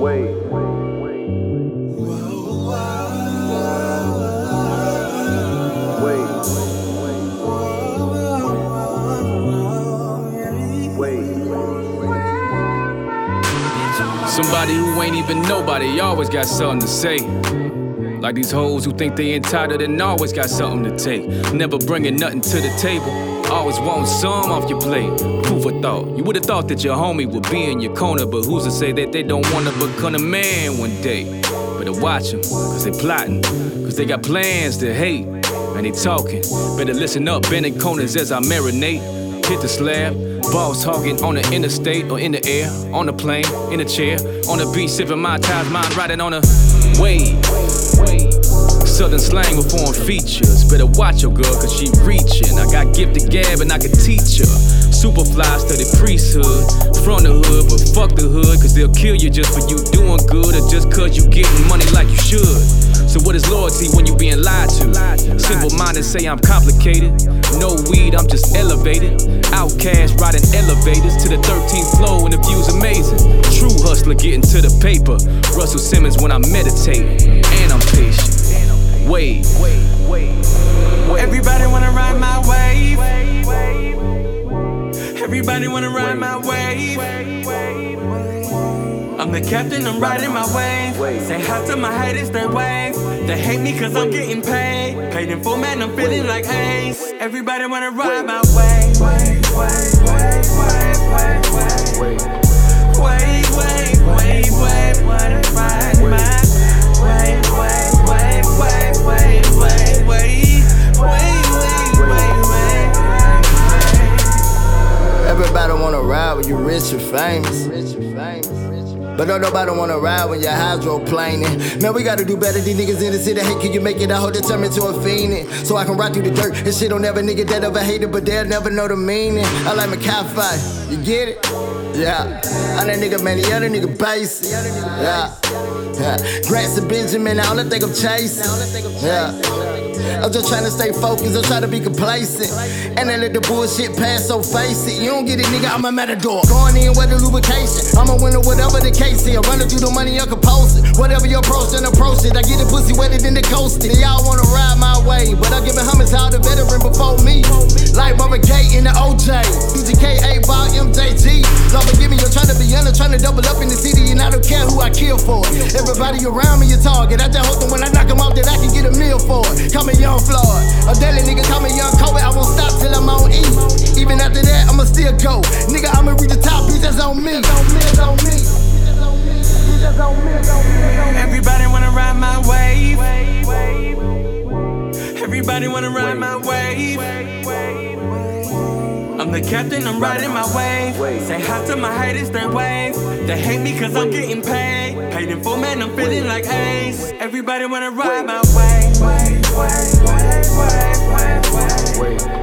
Wait. Somebody who ain't even nobody always got something to say. Like these hoes who think they entitled and always got something to take. Never bringing nothing to the table. Always want some off your plate. Who for thought? You would've thought that your homie would be in your corner, but who's to say that they don't wanna become a man one day? Better watch them, cause they plotting, cause they got plans to hate. And they talking. Better listen up, bending corners as I marinate. Hit the slab, balls hogging on the interstate or in the air, on the plane, in a chair, on the beach, sipping my ties, mind riding on a wave. Southern slang with foreign features. Better watch your girl, cause she reaching. I got gifted gab and I can teach her. Superfly study priesthood. From the hood, but fuck the hood, cause they'll kill you just for you doing good or just cause you getting money like you should. So what is loyalty when you being lied to? Simple minded say I'm complicated. No weed, I'm just elevated. OutKast riding elevators to the 13th floor and the view's amazing. Hustler getting to the paper. Russell Simmons when I meditate. And I'm patient. Wait, wait, wait. Everybody wanna ride my wave. Everybody wanna ride my wave. I'm the captain, I'm riding my wave. Say hi to my haters, they wave. They hate me cause I'm getting paid. Paid in full, man, I'm feeling like Ace. Everybody wanna ride my wave, Everybody wanna ride when you rich and famous. But don't nobody wanna ride when you're hydroplaning. Man, we gotta do better. These niggas in the city hate, can you make it? I hold determined to a fiend. So I can ride through the dirt and shit on every nigga that ever hated, but they'll never know the meaning. I like my cat fight. You get it? Yeah. I that nigga, man, the other nigga basic. Yeah. yeah. Grants and Benjamin, I don't think I'm chasing. Yeah. I'm just trying to stay focused, I'm trying to be complacent. And then let the bullshit pass, so face it. You don't get it, nigga, I'm a matador. Going in with the lubrication. I'm a winner, whatever the case is. Running through the money, I can post it. Whatever your approach, then approach it. I get the pussy wetter than the coast. They all wanna ride my way, but I it homage to all the veteran before me. Like Marvin Gaye in the OJ. UGK, A Ball, MJG. Lord forgive me, you're trying to be under, trying to double up in the I don't care who I kill for. Everybody around me a target. I just hope that when I knock them off, that I can get a meal for it. Call me Young Floyd. A daily nigga call me Young Kobe. I won't stop till I'm on E. I'm the captain, I'm riding my wave. Say hi to my haters, they wave. They hate me cause I'm getting paid. Paid in full, man, I'm feeling like Ace. Everybody wanna ride my. Wave, wave, wave, wave, wave, wave. Wave,